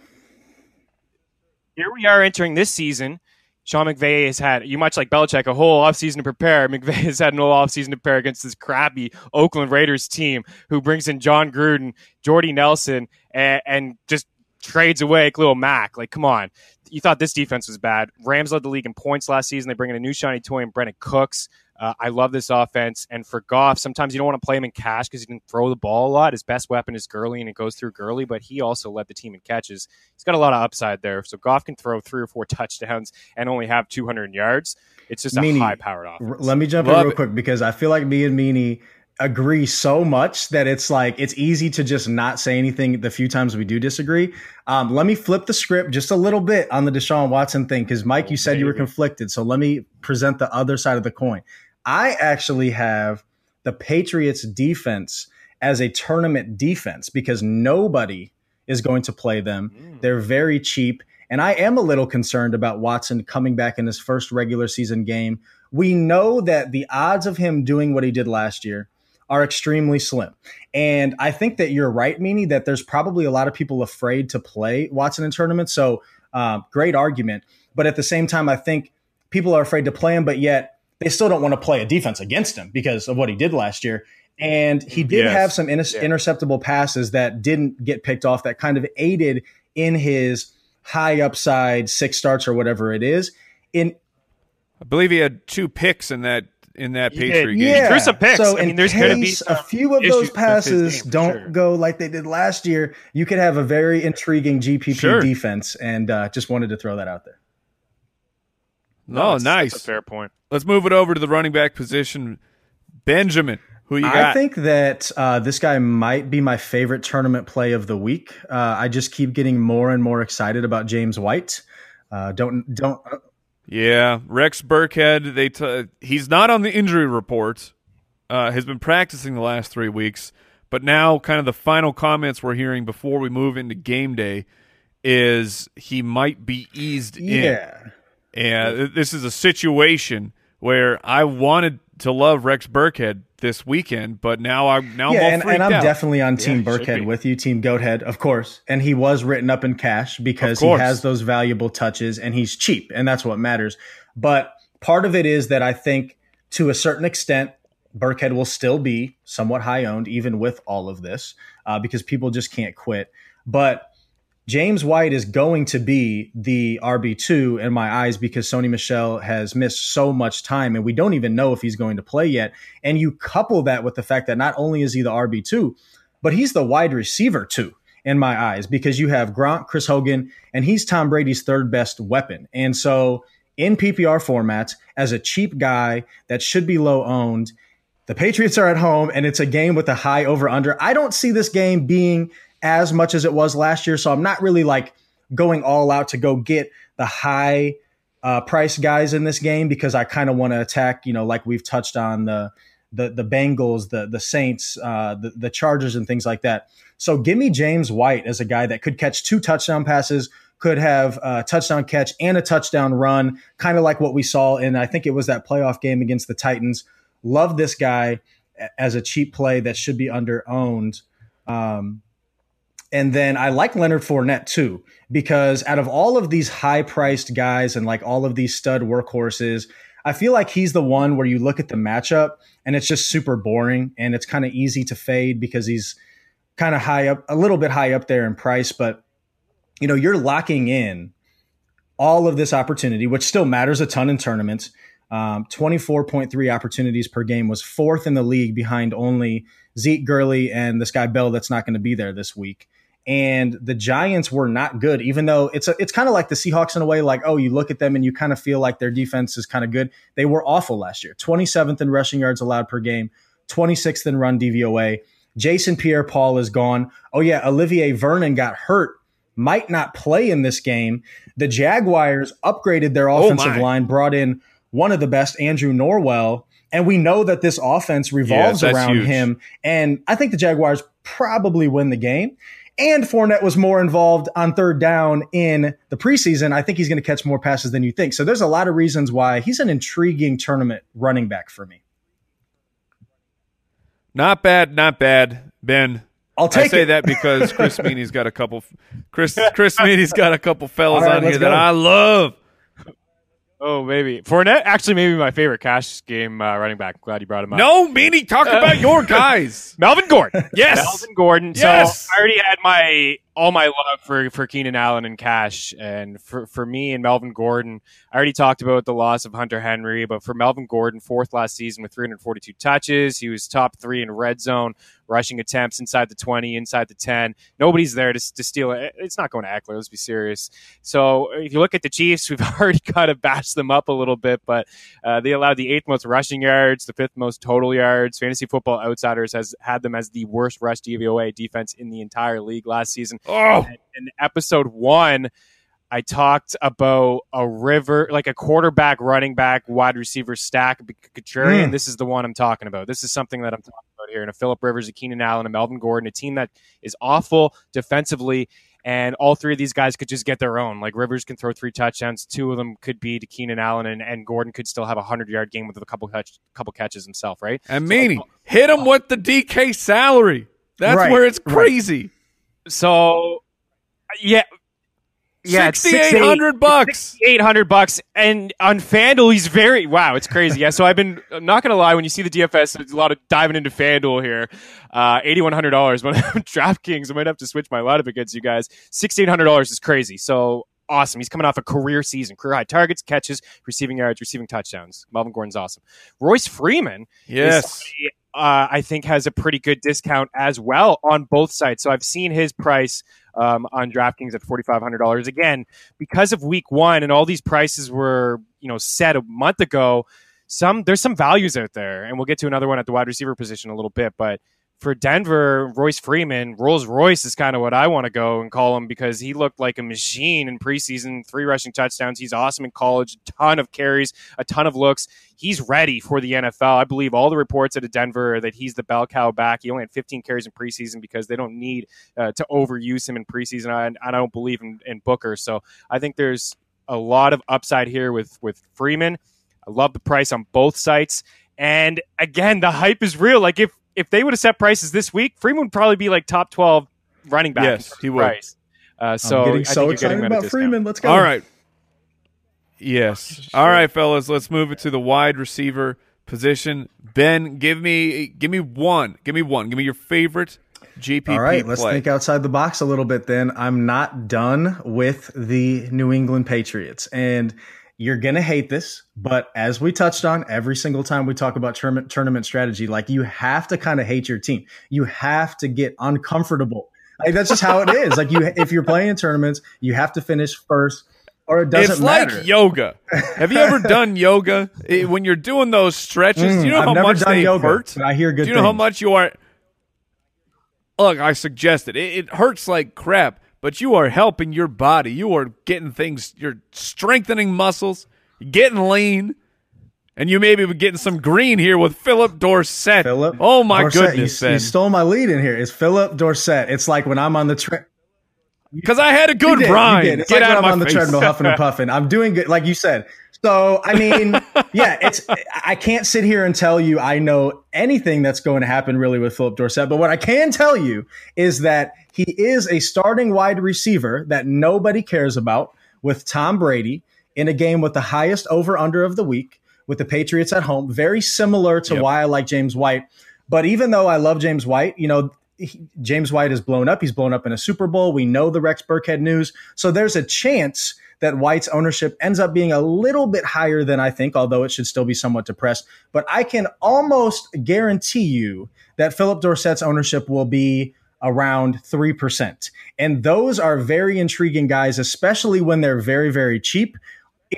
here we are entering this season. Sean McVay has had, you much like Belichick, a whole offseason to prepare. McVay has had no offseason to prepare against this crappy Oakland Raiders team who brings in Jon Gruden, Jordy Nelson, and, and just trades away Khalil Mack. Like, come on. You thought this defense was bad. Rams led the league in points last season. They bring in a new shiny toy and Brandin Cooks. Uh, I love this offense. And for Goff, sometimes you don't want to play him in cash because he can throw the ball a lot. His best weapon is Gurley, and it goes through Gurley, but he also led the team in catches. He's got a lot of upside there. So Goff can throw three or four touchdowns and only have 200 yards. It's just a Meany, high powered offense. Let me jump love in real it. quick because I feel like me and Meany agree so much that it's like it's easy to just not say anything the few times we do disagree. Um, let me flip the script just a little bit on the Deshaun Watson thing because Mike, you said you were conflicted. So let me present the other side of the coin. I actually have the Patriots defense as a tournament defense because nobody is going to play them. Mm. They're very cheap. And I am a little concerned about Watson coming back in his first regular season game. We know that the odds of him doing what he did last year are extremely slim. And I think that you're right, Meany, that there's probably a lot of people afraid to play Watson in tournaments. So, uh, great argument. But at the same time, I think people are afraid to play him, but yet they still don't want to play a defense against him because of what he did last year. And he did yes. have some inter- yeah. interceptable passes that didn't get picked off that kind of aided in his high upside six starts or whatever it is. In I believe he had two picks in that in that Patriot game. Yeah. There's some picks. So I mean, there's going to be a few of those passes don't sure. go like they did last year. You could have a very intriguing GPP sure. defense, and uh, just wanted to throw that out there. No, oh, nice. That's a fair point. Let's move it over to the running back position. Benjamin, who you got? I think that uh, this guy might be my favorite tournament play of the week. Uh, I just keep getting more and more excited about James White. Uh, don't don't. Uh, yeah, Rex Burkhead. They t- he's not on the injury report. Uh, has been practicing the last three weeks, but now kind of the final comments we're hearing before we move into game day is he might be eased yeah. in. Yeah. And this is a situation where I wanted to love Rex Burkhead this weekend, but now I'm now yeah, I'm and, and, I'm out. definitely on Team yeah, Burkhead with you, Team Goathead, of course. And he was written up in cash because he has those valuable touches and he's cheap, and that's what matters. But part of it is that I think to a certain extent, Burkhead will still be somewhat high owned, even with all of this, uh, because people just can't quit. But James White is going to be the RB2 in my eyes because Sony Michel has missed so much time and we don't even know if he's going to play yet. And you couple that with the fact that not only is he the RB2, but he's the wide receiver too in my eyes because you have Gronk, Chris Hogan, and he's Tom Brady's third best weapon. And so in PPR formats, as a cheap guy that should be low owned, the Patriots are at home and it's a game with a high over under. I don't see this game being as much as it was last year. So I'm not really like going all out to go get the high uh, price guys in this game because I kind of want to attack, you know, like we've touched on the the the Bengals, the the Saints, uh, the the Chargers, and things like that. So give me James White as a guy that could catch two touchdown passes, could have a touchdown catch and a touchdown run, kind of like what we saw in I think it was that playoff game against the Titans. Love this guy as a cheap play that should be under owned. Um, and then I like Leonard Fournette too, because out of all of these high priced guys and like all of these stud workhorses, I feel like he's the one where you look at the matchup and it's just super boring and it's kind of easy to fade because he's kind of high up, a little bit high up there in price. But, you know, you're locking in all of this opportunity, which still matters a ton in tournaments. Um, 24.3 opportunities per game was fourth in the league behind only Zeke Gurley and this guy Bell that's not going to be there this week and the Giants were not good, even though it's a, it's kind of like the Seahawks in a way. Like, oh, you look at them and you kind of feel like their defense is kind of good. They were awful last year. 27th in rushing yards allowed per game, 26th in run DVOA. Jason Pierre-Paul is gone. Oh yeah, Olivier Vernon got hurt, might not play in this game. The Jaguars upgraded their oh, offensive oh line, brought in one of the best, Andrew Norwell. And we know that this offense revolves yes, around huge. him. And I think the Jaguars probably win the game and Fournette was more involved on third down in the preseason. I think he's going to catch more passes than you think. So there's a lot of reasons why he's an intriguing tournament running back for me. Not bad, not bad, Ben. I'll take I say it. that because Chris Meany's got a couple. Chris Chris Meany's got a couple fellas right, on here go. that I love. Oh, maybe Fournette. Actually, maybe my favorite cash game uh, running back. Glad you brought him up. No, Meany, talk about your guys. Melvin Gordon. Yes, Melvin Gordon. Yes. So I already had my all my love for for Keenan Allen and Cash, and for for me and Melvin Gordon. I already talked about the loss of Hunter Henry, but for Melvin Gordon, fourth last season with 342 touches, he was top three in red zone rushing attempts inside the 20, inside the 10. Nobody's there to, to steal it. It's not going to Ekeler. Let's be serious. So if you look at the Chiefs, we've already kind of bashed them up a little bit, but uh, they allowed the eighth most rushing yards, the fifth most total yards. Fantasy Football Outsiders has had them as the worst rush DVOA defense in the entire league last season. Oh, in episode one, I talked about a river, like a quarterback, running back, wide receiver stack, contrarian. Mm. This is the one I'm talking about. This is something that I'm talking about here. And a Philip Rivers, a Keenan Allen, a Melvin Gordon, a team that is awful defensively. And all three of these guys could just get their own. Like Rivers can throw three touchdowns. Two of them could be to Keenan Allen, and, and Gordon could still have a hundred yard game with a couple touch, couple catches himself, right? And so, Meany, hit him with the DK salary. That's right, where it's crazy. Right. So yeah. Yeah, sixty-eight hundred bucks. Eight hundred bucks, and on Fanduel, he's very wow. It's crazy. Yeah, so I've been. I'm not gonna lie. When you see the DFS, there's a lot of diving into Fanduel here. Uh, eighty-one hundred dollars. But DraftKings, I might have to switch my lineup against you guys. Sixteen hundred dollars is crazy. So awesome. He's coming off a career season, career high targets, catches, receiving yards, receiving touchdowns. Melvin Gordon's awesome. Royce Freeman, yes. Uh, I think has a pretty good discount as well on both sides. So I've seen his price um, on DraftKings at forty five hundred dollars. Again, because of Week One and all these prices were you know set a month ago. Some there's some values out there, and we'll get to another one at the wide receiver position a little bit, but for Denver, Royce Freeman, Rolls Royce is kind of what I want to go and call him because he looked like a machine in preseason, three rushing touchdowns. He's awesome in college, A ton of carries, a ton of looks. He's ready for the NFL. I believe all the reports out of Denver that he's the bell cow back. He only had 15 carries in preseason because they don't need uh, to overuse him in preseason. I, I don't believe in, in Booker. So I think there's a lot of upside here with, with Freeman. I love the price on both sites. And again, the hype is real. Like if if they would have set prices this week, Freeman would probably be like top twelve running back. Yes, he would. Price. Uh, so I'm getting so excited about Freeman. Let's go. All right. Yes. Sure. All right, fellas. Let's move it to the wide receiver position. Ben, give me give me one. Give me one. Give me your favorite GPP. All right, play. let's think outside the box a little bit. Then I'm not done with the New England Patriots, and you're going to hate this, but as we touched on every single time we talk about tournament, tournament strategy, like you have to kind of hate your team. You have to get uncomfortable. Like that's just how it is. Like you, if you're playing in tournaments, you have to finish first or it doesn't matter. it's matter. like yoga. Have you ever done yoga? It, when you're doing those stretches, mm, do you know I've how much they yoga, hurt? I hear good. Do you know things. how much you are? Look, I suggest it. it. It hurts like crap, but you are helping your body. You are getting things. You're strengthening muscles getting lean, and you maybe be getting some green here with Phillip Dorsett. Philip, oh my goodness, you, you, stole my lead in here. It's Phillip Dorsett. It's like when I'm on the train. Because I had a good you rhyme. It's Get like out when I'm on face. the treadmill huffing and puffing. I'm doing good, like you said. So I mean, yeah, it's I can't sit here and tell you I know anything that's going to happen really with Phillip Dorsett, but what I can tell you is that he is a starting wide receiver that nobody cares about with Tom Brady in a game with the highest over under of the week, with the Patriots at home. Very similar to Yep. why I like James White. But even though I love James White, you know, he- James White is blown up. He's blown up in a Super Bowl. We know the Rex Burkhead news. So there's a chance that White's ownership ends up being a little bit higher than I think, although it should still be somewhat depressed. But I can almost guarantee you that Phillip Dorsett's ownership will be around 3%. And those are very intriguing guys, especially when they're very, very cheap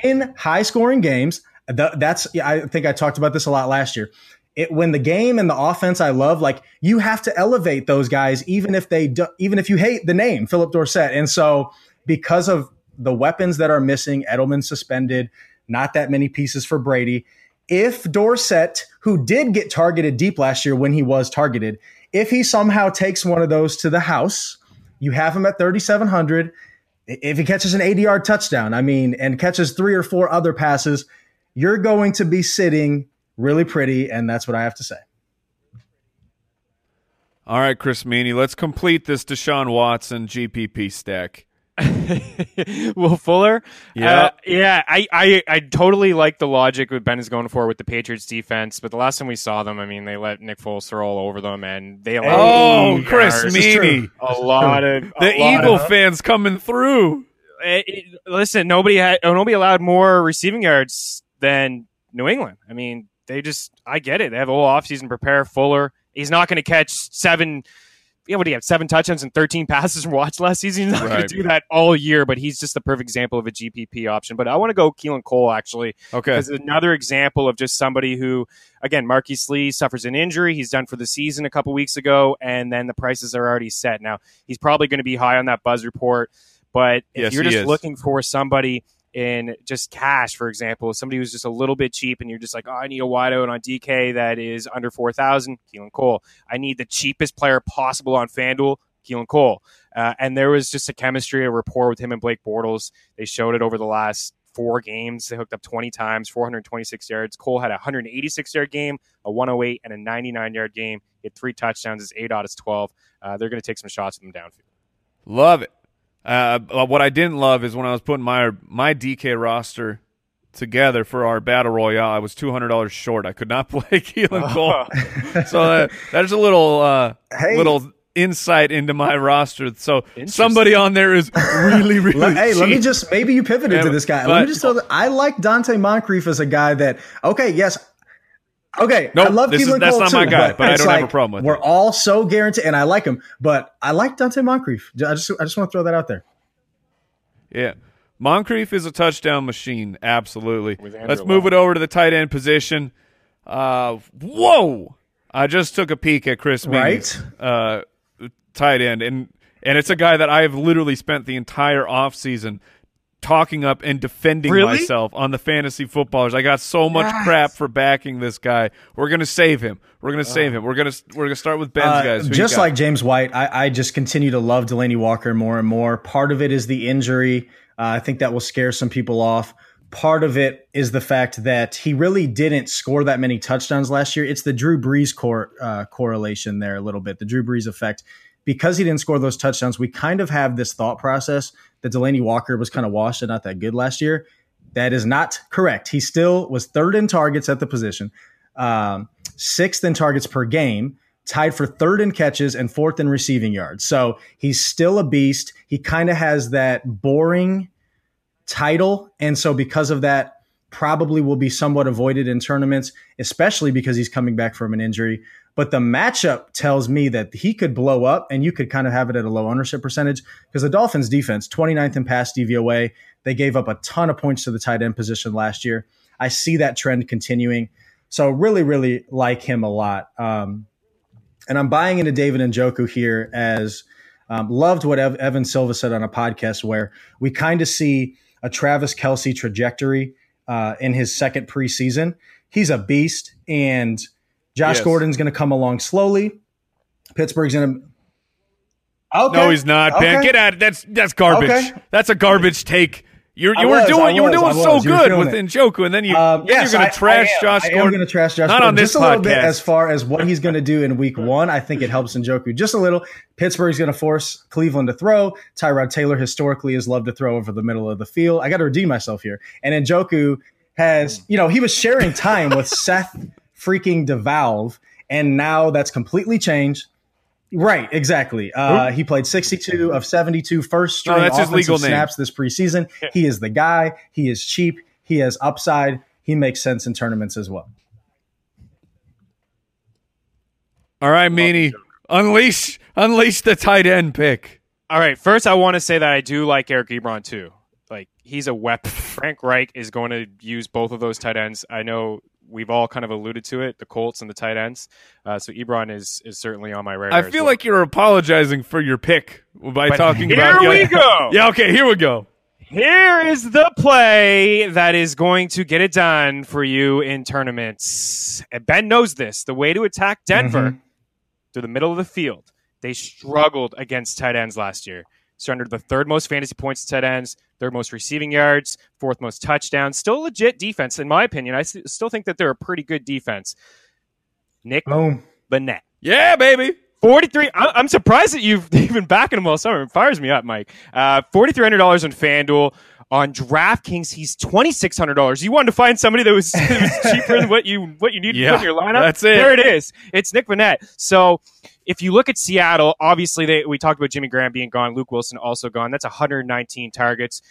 in high scoring games. That's, I think I talked about this a lot last year. It, when the game and the offense I love, like you have to elevate those guys, even if they do, even if you hate the name Philip Dorsett. And so, because of the weapons that are missing, Edelman suspended, not that many pieces for Brady. If Dorsett, who did get targeted deep last year when he was targeted, if he somehow takes one of those to the house, you have him at 3,700. If he catches an 80 yard touchdown, I mean, and catches three or four other passes, you're going to be sitting really pretty. And that's what I have to say. All right, Chris Meany, let's complete this Deshaun Watson GPP stack. Will Fuller? Uh, yeah. Uh, yeah. I, I, I totally like the logic what Ben is going for with the Patriots defense, but the last time we saw them, I mean, they let Nick Foles throw all over them, and they oh, allowed Oh, Chris. Meany. a lot of The Eagle of- fans coming through. it- it- listen, nobody had oh, uh, nobody allowed more receiving yards than New England. I mean, they just I get it. They have a whole offseason prepare. Fuller, he's not going to catch seven. Yeah, what do you have? Seven touchdowns and thirteen passes from Watch last season. He's not going to do that all year, but he's just the perfect example of a GPP option. But I want to go Keelan Cole actually Okay. because another example of just somebody who, again, Marquise Lee suffers an injury. He's done for the season a couple weeks ago, and then the prices are already set. Now he's probably going to be high on that buzz report, but if Yes, you're just looking for somebody in just cash, for example, somebody who's just a little bit cheap, and you're just like, oh, I need a wideout on DK that is under four thousand, Keelan Cole. I need the cheapest player possible on FanDuel, Keelan Cole. Uh, and there was just a chemistry, a rapport with him and Blake Bortles. They showed it over the last four games. They hooked up 20 times, 426 yards. Cole had a 186 yard game, a 108, and a 99 yard game. He had three touchdowns. His eight out of 12. Uh, they're going to take some shots with him downfield. Love it. Uh, what I didn't love is when I was putting my my DK roster together for our battle royale, I was two hundred dollars short. I could not play Keelan Cole, so that, that's a little uh, Hey. little insight into my roster. So somebody on there is really really. Let- hey, let me just maybe you pivoted Yeah, to this guy. but- let me just throw that. I like Donte Moncrief as a guy that okay, yes. Okay, Nope, I love this is- Keelan that's Cole not my too, guy, but I don't have a problem with We're it. all so guaranteed, and I like him, but I like Donte Moncrief. I just, I just want to throw that out there. Yeah. Moncrief is a touchdown machine, absolutely. Let's move Luck. it over to the tight end position. Uh, whoa! I just took a peek at Chris Meany's, uh, tight end, and and it's a guy that I have literally spent the entire offseason talking up and defending Really? myself on the fantasy footballers. I got so much crap for backing this guy. We're gonna save him. We're gonna save him. We're gonna we're gonna start with Ben's Uh, guys. Who just like James White, I, I just continue to love Delanie Walker more and more. Part of it is the injury. Uh, I think that will scare some people off. Part of it is the fact that he really didn't score that many touchdowns last year. It's the Drew Brees cor- uh, correlation there a little bit, the Drew Brees effect. Because he didn't score those touchdowns, we kind of have this thought process that Delanie Walker was kind of washed and not that good last year. That is not correct. He still was third in targets at the position, um, sixth in targets per game, tied for third in catches and fourth in receiving yards. So he's still a beast. He kind of has that boring title. And so because of that, probably will be somewhat avoided in tournaments, especially because he's coming back from an injury. But the matchup tells me that he could blow up and you could kind of have it at a low ownership percentage because the Dolphins defense, 29th in pass DVOA, they gave up a ton of points to the tight end position last year. I see that trend continuing. So really, really like him a lot. Um, and I'm buying into David Njoku here as um, loved what Ev- Evan Silva said on a podcast where we kind of see a Travis Kelce trajectory uh, in his second preseason. He's a beast, and Josh Yes. Gordon's going to come along slowly. Pittsburgh's going to. Okay. No, he's not. Ben, Okay. get out. That's that's garbage. Okay. That's a garbage take. You you were was, doing you were doing I so was. Good with it. Njoku, and then you Um, then yes, you're going to trash I Josh I am going to trash Josh Not Gordon on this just a little bit podcast. as far as what he's going to do in week one. I think it helps Njoku just a little. Pittsburgh's going to force Cleveland to throw. Tyrod Taylor historically has loved to throw over the middle of the field. I got to redeem myself here. And Njoku has, you know, he was sharing time with Seth freaking DeValve, and now that's completely changed. Right, exactly. Uh, he played 62 of 72 first string No, that's his offensive legal name. snaps this preseason. He is the guy. He is cheap. He has upside. He makes sense in tournaments as well. All right, Meany, unleash unleash the tight end pick. All right. First, I want to say that I do like Eric Ebron too. Like he's a weapon. Frank Reich is going to use both of those tight ends. I know we've all kind of alluded to it, the Colts and the tight ends. Uh, so Ebron is is certainly on my radar. I feel well. like you're apologizing for your pick by But talking here about. Here we yeah, go. Yeah, okay, here we go. Here is the play that is going to get it done for you in tournaments. And Ben knows this. The way to attack Denver Mhm. through the middle of the field. They struggled against tight ends last year. Surrendered the third most fantasy points to tight ends, third most receiving yards, fourth most touchdowns. Still legit defense, in my opinion. I s- still think that they're a pretty good defense. Nick Boom. Bennett. Yeah, baby. 43 I- i'm surprised that you've even backing him all summer. It fires me up mike. Uh, $4300 on fanduel. On draftkings he's $2600 you wanted to find somebody that was, that was cheaper than what you what you need to put in your lineup? that's it. there it is. It's nick Vannett. so if you look at seattle obviously they, we talked about jimmy graham being gone. Luke wilson also gone. That's 119 targets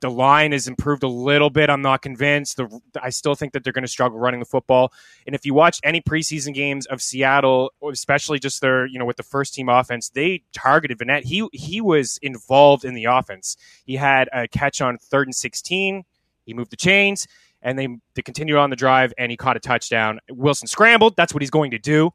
the line has improved a little bit. I'm not convinced. The, I still think that they're going to struggle running the football. And if you watch any preseason games of Seattle, especially just their, you know, with the first team offense, they targeted Vannett. He he was involved in the offense. He had a catch on third and sixteen. He moved the chains, and they they continued on the drive, and he caught a touchdown. Wilson scrambled. That's what he's going to do.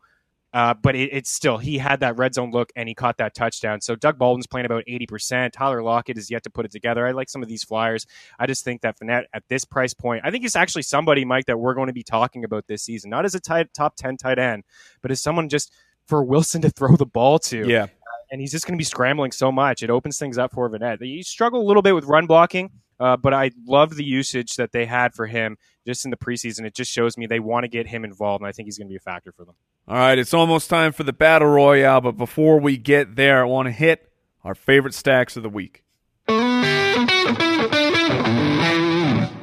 Uh, but it, it's still he had that red zone look and he caught that touchdown. So Doug Baldwin's playing about eighty percent. Tyler Lockett is yet to put it together. I like some of these flyers. I just think that Fournette at this price point, I think he's actually somebody, Mike, that we're going to be talking about this season, not as a tight, top ten tight end, but as someone just for Wilson to throw the ball to. Yeah. And he's just going to be scrambling so much. It opens things up for Vannett. He struggled a little bit with run blocking, uh, but I love the usage that they had for him just in the preseason. It just shows me they want to get him involved, and I think he's going to be a factor for them. All right, it's almost time for the battle royale, but before we get there, I want to hit our favorite stacks of the week.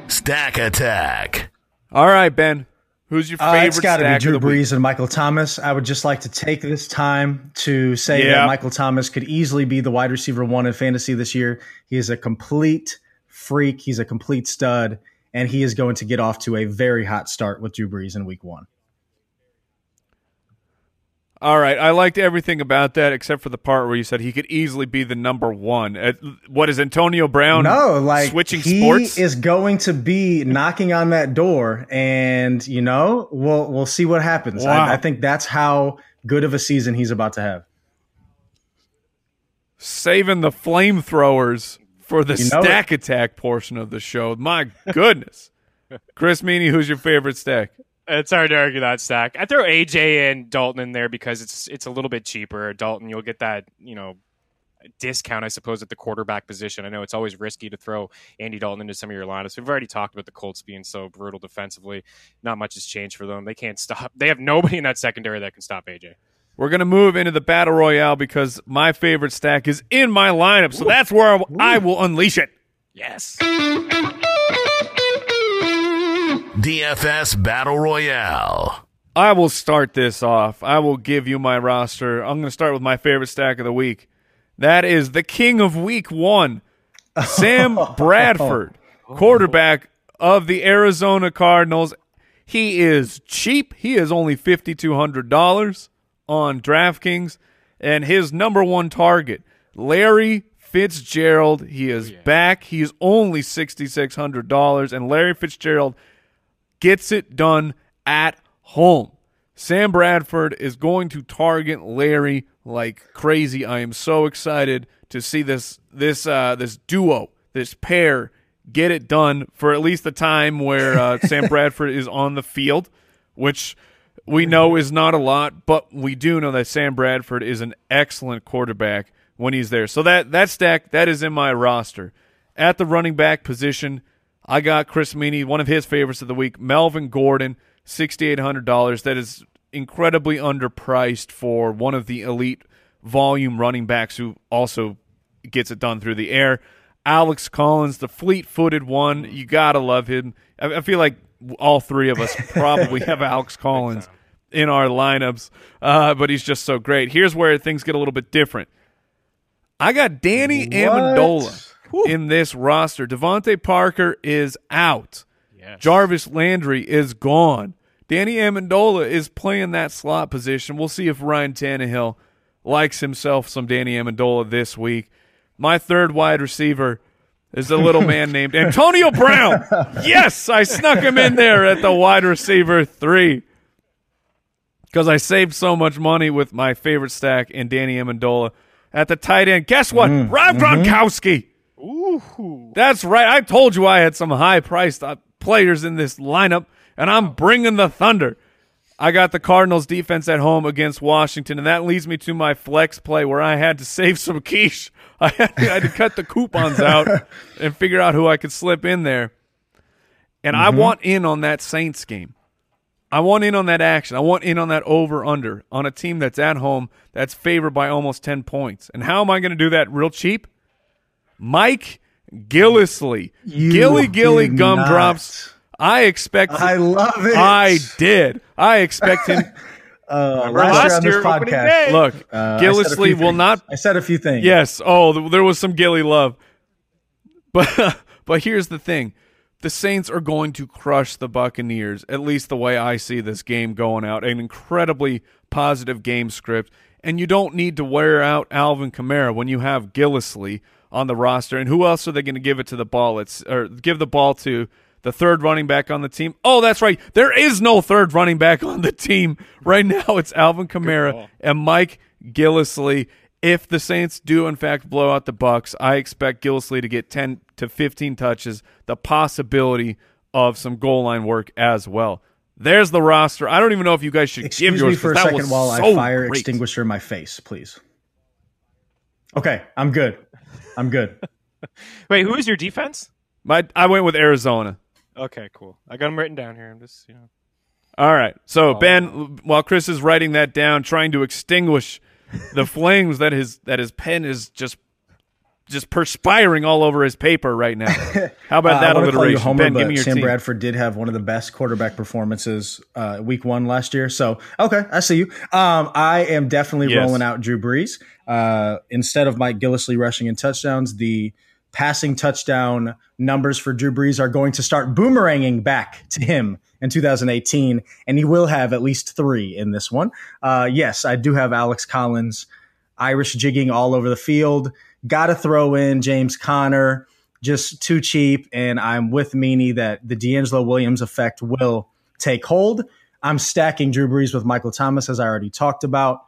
Stack Attack. All right, Ben, who's your Uh, favorite it's got to be stack Drew of the week? Brees and Michael Thomas. I would just like to take this time to say Yeah. that Michael Thomas could easily be the wide receiver one in fantasy this year. He is a complete freak. He's a complete stud, and he is going to get off to a very hot start with Drew Brees in Week One. All right, I liked everything about that except for the part where you said he could easily be the number one. Uh, what is Antonio Brown? No, like switching he sports. is going to be knocking on that door, and you know we'll we'll see what happens. Wow. I, I think that's how good of a season he's about to have. saving the flamethrowers for the You know stack attack portion of the show. My goodness, Chris Meany, who's your favorite stack? It's hard to argue that stack. I throw AJ and Dalton in there because it's it's a little bit cheaper. Dalton, you'll get that you know discount, I suppose, at the quarterback position. I know it's always risky to throw Andy Dalton into some of your lineups. We've already talked about the Colts being so brutal defensively. Not much has changed for them. They can't stop. They have nobody in that secondary that can stop AJ. We're gonna move into the battle royale because my favorite stack is in my lineup, so that's where I will unleash it. Yes. DFS Battle Royale. I will start this off. I will give you my roster. I'm going to start with my favorite stack of the week. That is the king of week one, Sam Bradford, quarterback of the Arizona Cardinals. He is cheap. He is only $5,200 on DraftKings. And his number one target, Larry Fitzgerald. He is back. He is only $6,600. And Larry Fitzgerald gets it done at home. Sam Bradford is going to target Larry like crazy. I am so excited to see this this uh, this duo, this pair get it done for at least the time where uh, Sam Bradford is on the field, which we know is not a lot, but we do know that Sam Bradford is an excellent quarterback when he's there. So that that stack that is in my roster. At the running back position, I got Chris Meany, one of his favorites of the week, Melvin Gordon, $6,800. That is incredibly underpriced for one of the elite volume running backs who also gets it done through the air. Alex Collins, the fleet-footed one. You gotta love him. I, I feel like all three of us probably have Alex Collins in our lineups, uh, but he's just so great. Here's where things get a little bit different. I got Danny What? Amendola in this roster. DeVante Parker is out. Yes. Jarvis Landry is gone. Danny Amendola is playing that slot position. We'll see if Ryan Tannehill likes himself some Danny Amendola this week. My third wide receiver is a little man named Antonio Brown. Yes, I snuck him in there at the wide receiver three because I saved so much money with my favorite stack in Danny Amendola. At the tight end, guess what? Rob Gronkowski. Ooh. That's right. I told you I had some high priced uh, players in this lineup, and I'm bringing the Thunder. I got the Cardinals defense at home against Washington, and that leads me to my flex play where I had to save some quiche. I had, I had to cut the coupons out and figure out who I could slip in there. And I mm-hmm. want in on that Saints game. I want in on that action. I want in on that over under on a team that's at home that's favored by almost 10 points. And how am I going to do that real cheap? Mike Gillislee. You Gilly Gilly gumdrops. I expect I love it. I did. I expect him. uh, last, last year on this year, podcast. Look, uh, I Gillislee will things. not I said a few things. Yes. Oh, there was some Gilly love. But but here's the thing. The Saints are going to crush the Buccaneers, at least the way I see this game going out. An incredibly positive game script. And you don't need to wear out Alvin Kamara when you have Gillislee on the roster. And who else are they going to give it to the ball? It's or give the ball to the third running back on the team. Oh, that's right. There is no third running back on the team right now. It's Alvin Kamara and Mike Gillislee. If the Saints do in fact blow out the Bucks, I expect Gillislee to get 10 to 15 touches, the possibility of some goal line work as well. There's the roster. I don't even know if you guys should Excuse give yours me for a second was while I fire great. extinguisher in my face, please. Okay, I'm good. I'm good. Wait, who is your defense? My, I went with Arizona. Okay, cool. I got them written down here. I'm just, you know. All right. So Ben, while Chris is writing that down, trying to extinguish the flames that his that his pen is just just perspiring all over his paper right now. How about Uh, that I want to call you alliteration? Homer, ben, give me your Sam team. Bradford did have one of the best quarterback performances uh, week one last year. So, okay, I see you. Um, I am definitely Yes. rolling out Drew Brees. Uh, instead of Mike Gillislee rushing in touchdowns, the passing touchdown numbers for Drew Brees are going to start boomeranging back to him in 2018, and he will have at least three in this one. Uh, yes, I do have Alex Collins, Irish jigging all over the field. Got to throw in James Conner, just too cheap. And I'm with Meany that the DeAngelo Williams effect will take hold. I'm stacking Drew Brees with Michael Thomas, as I already talked about.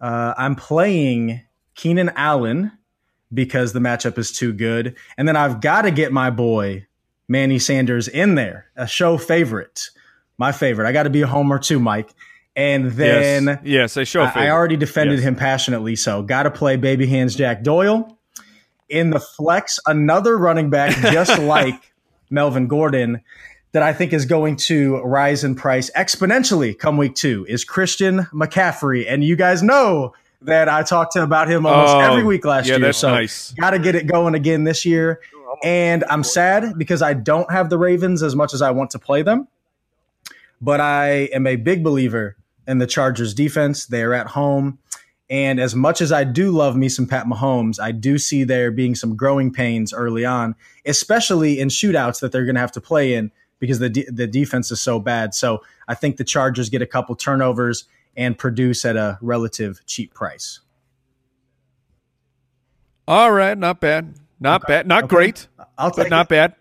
Uh, I'm playing Keenan Allen because the matchup is too good. And then I've got to get my boy Manny Sanders in there, a show favorite, my favorite. I got to be a homer too, Mike. And then yes, yes, a show. I, I already defended Yes. him passionately, so got to play baby hands Jack Doyle. In the flex, another running back just like Melvin Gordon that I think is going to rise in price exponentially come week two is Christian McCaffrey. And you guys know that I talked to about him almost Oh, every week last yeah, year. that's so nice. got to get it going again this year. And I'm sad because I don't have the Ravens as much as I want to play them. But I am a big believer in the Chargers defense. They are at home. And as much as I do love me some Pat Mahomes, I do see there being some growing pains early on, especially in shootouts that they're going to have to play in because the de- the defense is so bad. So I think the Chargers get a couple turnovers and produce at a relative cheap price. All right, not bad, not bad, not Okay. great, I'll but take not it. bad.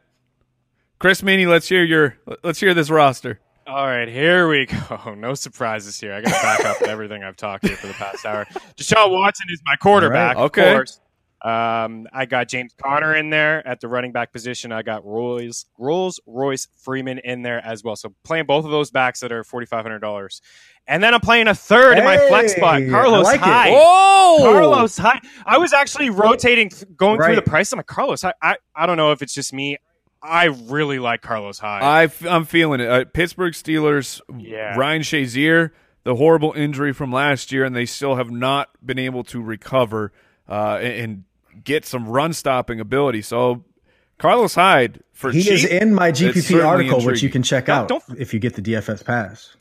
Chris Meany, let's hear your let's hear this roster. All right, here we go. No surprises here. I got to back up everything I've talked here for the past hour. Deshaun Watson is my quarterback, All right, of okay. course. Um, I got James Conner in there at the running back position. I got Rolls Rolls Royce Freeman in there as well. So playing both of those backs that are forty five hundred dollars, and then I'm playing a third in my flex spot, Carlos I like it. Hyde. Oh, Carlos Hyde. I was actually rotating, th- going through the price. I'm like Carlos. Hyde. I I don't know if it's just me. I really like Carlos Hyde. I f- I'm feeling it. Uh, Pittsburgh Steelers, Yeah. Ryan Shazier, the horrible injury from last year, and they still have not been able to recover. Uh, and, and get some run stopping ability. So Carlos Hyde for he cheap, is in my GPP certainly article, which you can check No, out don't- if you get the DFS pass.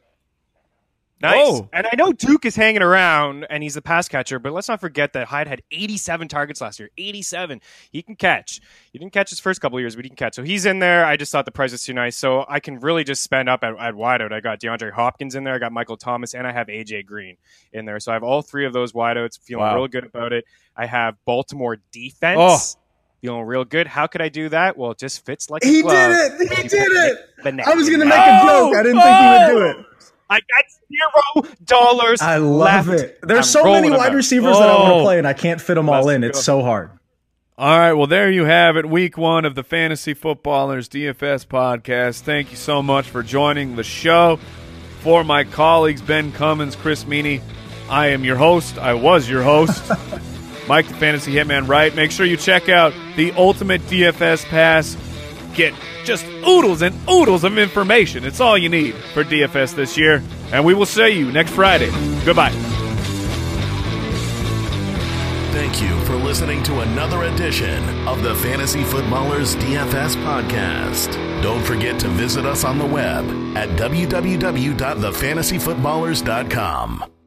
Nice. Oh. And I know Duke is hanging around and he's a pass catcher, but let's not forget that Hyde had 87 targets last year. 87. He can catch. He didn't catch his first couple of years, but he can catch. So he's in there. I just thought the price was too nice. So I can really just spend up at, at wideout. I got DeAndre Hopkins in there. I got Michael Thomas and I have AJ Green in there. So I have all three of those wideouts. Feeling Wow. real good about it. I have Baltimore defense. Oh. Feeling real good. How could I do that? Well, it just fits like a He did it! He did it! banana I was going to make a joke. I didn't think he would do it. I got zero dollars. I love left. it. There's I'm so many wide receivers that I want Oh. to play, and I can't fit them all in. It's so hard. All right, well, there you have it. Week one of the Fantasy Footballers DFS podcast. Thank you so much for joining the show. For my colleagues, Ben Cummins, Chris Meany, I am your host. I was your host, Mike the Fantasy Hitman Right. Make sure you check out the Ultimate DFS Pass. Get just oodles and oodles of information. It's all you need for DFS this year. And we will see you next Friday. Goodbye. Thank you for listening to another edition of the Fantasy Footballers DFS podcast. Don't forget to visit us on the web at www.thefantasyfootballers.com.